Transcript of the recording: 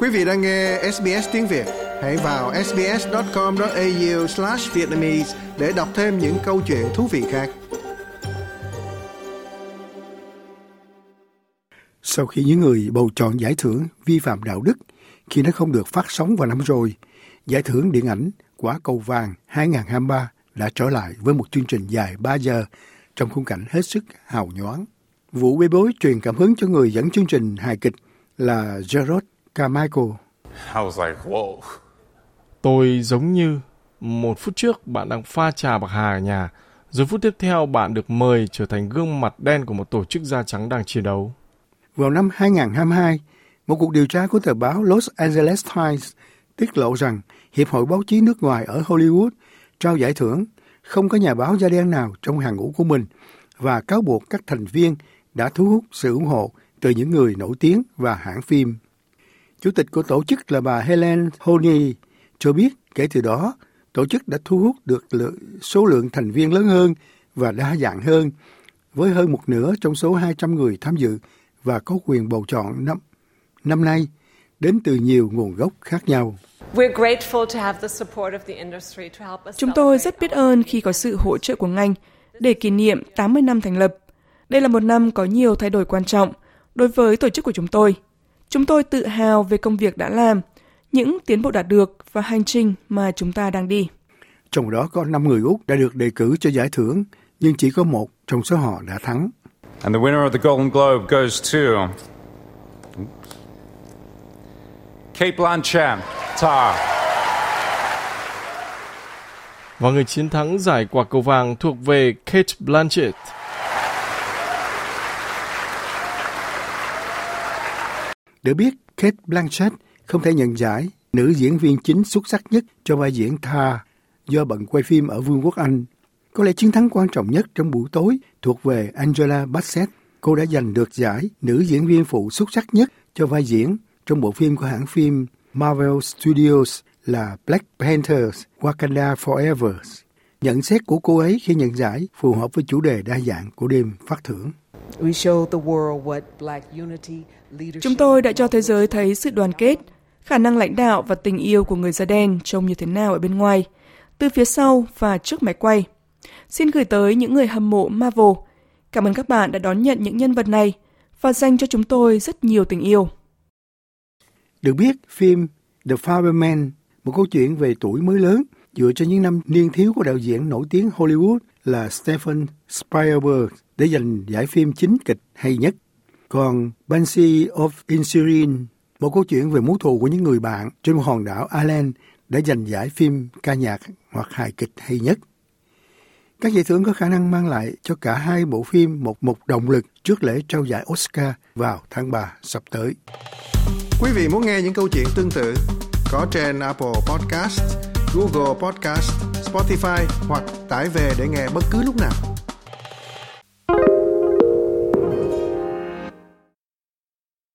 Quý vị đang nghe SBS tiếng Việt, hãy vào sbs.com.au/vietnamese để đọc thêm những câu chuyện thú vị khác. Sau khi những người bầu chọn giải thưởng vi phạm đạo đức khi nó không được phát sóng vào năm rồi, giải thưởng điện ảnh Quả cầu vàng 2023 đã trở lại với một chương trình dài 3 giờ trong khung cảnh hết sức hào nhoáng. Vụ bê bối truyền cảm hứng cho người dẫn chương trình hài kịch là Gerard Like, whoa. Tôi giống như một phút trước bạn đang pha trà bạc hà ở nhà, rồi phút tiếp theo bạn được mời trở thành gương mặt đen của một tổ chức da trắng đang chiến đấu. Vào năm 2022, một cuộc điều tra của tờ báo Los Angeles Times tiết lộ rằng Hiệp hội báo chí nước ngoài ở Hollywood trao giải thưởng không có nhà báo da đen nào trong hàng ngũ của mình và cáo buộc các thành viên đã thu hút sự ủng hộ từ những người nổi tiếng và hãng phim. Chủ tịch của tổ chức là bà Helen Honey cho biết kể từ đó, tổ chức đã thu hút được số lượng thành viên lớn hơn và đa dạng hơn, với hơn một nửa trong số 200 người tham dự và có quyền bầu chọn năm, năm nay đến từ nhiều nguồn gốc khác nhau. Chúng tôi rất biết ơn khi có sự hỗ trợ của ngành để kỷ niệm 80 năm thành lập. Đây là một năm có nhiều thay đổi quan trọng đối với tổ chức của chúng tôi. Chúng tôi tự hào về công việc đã làm, những tiến bộ đạt được và hành trình mà chúng ta đang đi. Trong đó có 5 người Úc đã được đề cử cho giải thưởng, nhưng chỉ có một trong số họ đã thắng. And the winner of the Golden Globe goes to Kate Blanchett, Tar. Và người chiến thắng giải quả cầu vàng thuộc về Kate Blanchett. Được biết, Kate Blanchett không thể nhận giải nữ diễn viên chính xuất sắc nhất cho vai diễn Tha do bận quay phim ở Vương quốc Anh. Có lẽ chiến thắng quan trọng nhất trong buổi tối thuộc về Angela Bassett. Cô đã giành được giải nữ diễn viên phụ xuất sắc nhất cho vai diễn trong bộ phim của hãng phim Marvel Studios là Black Panthers Wakanda Forever. Nhận xét của cô ấy khi nhận giải phù hợp với chủ đề đa dạng của đêm phát thưởng. Chúng tôi đã cho thế giới thấy sự đoàn kết, khả năng lãnh đạo và tình yêu của người da đen trông như thế nào ở bên ngoài, từ phía sau và trước máy quay. Xin gửi tới những người hâm mộ Marvel. Cảm ơn các bạn đã đón nhận những nhân vật này và dành cho chúng tôi rất nhiều tình yêu. Được biết, phim The Fireman, một câu chuyện về tuổi mới lớn dựa trên những năm niên thiếu của đạo diễn nổi tiếng Hollywood là Stephen Spielberg để giành giải phim chính kịch hay nhất. Còn Banshee of Inisherin, một câu chuyện về mối thù của những người bạn trên một hòn đảo Ireland đã giành giải phim ca nhạc hoặc hài kịch hay nhất. Các giải thưởng có khả năng mang lại cho cả hai bộ phim một một động lực trước lễ trao giải Oscar vào tháng 3 sắp tới. Quý vị muốn nghe những câu chuyện tương tự có trên Apple Podcast, Google Podcast, Spotify hoặc tải về để nghe bất cứ lúc nào.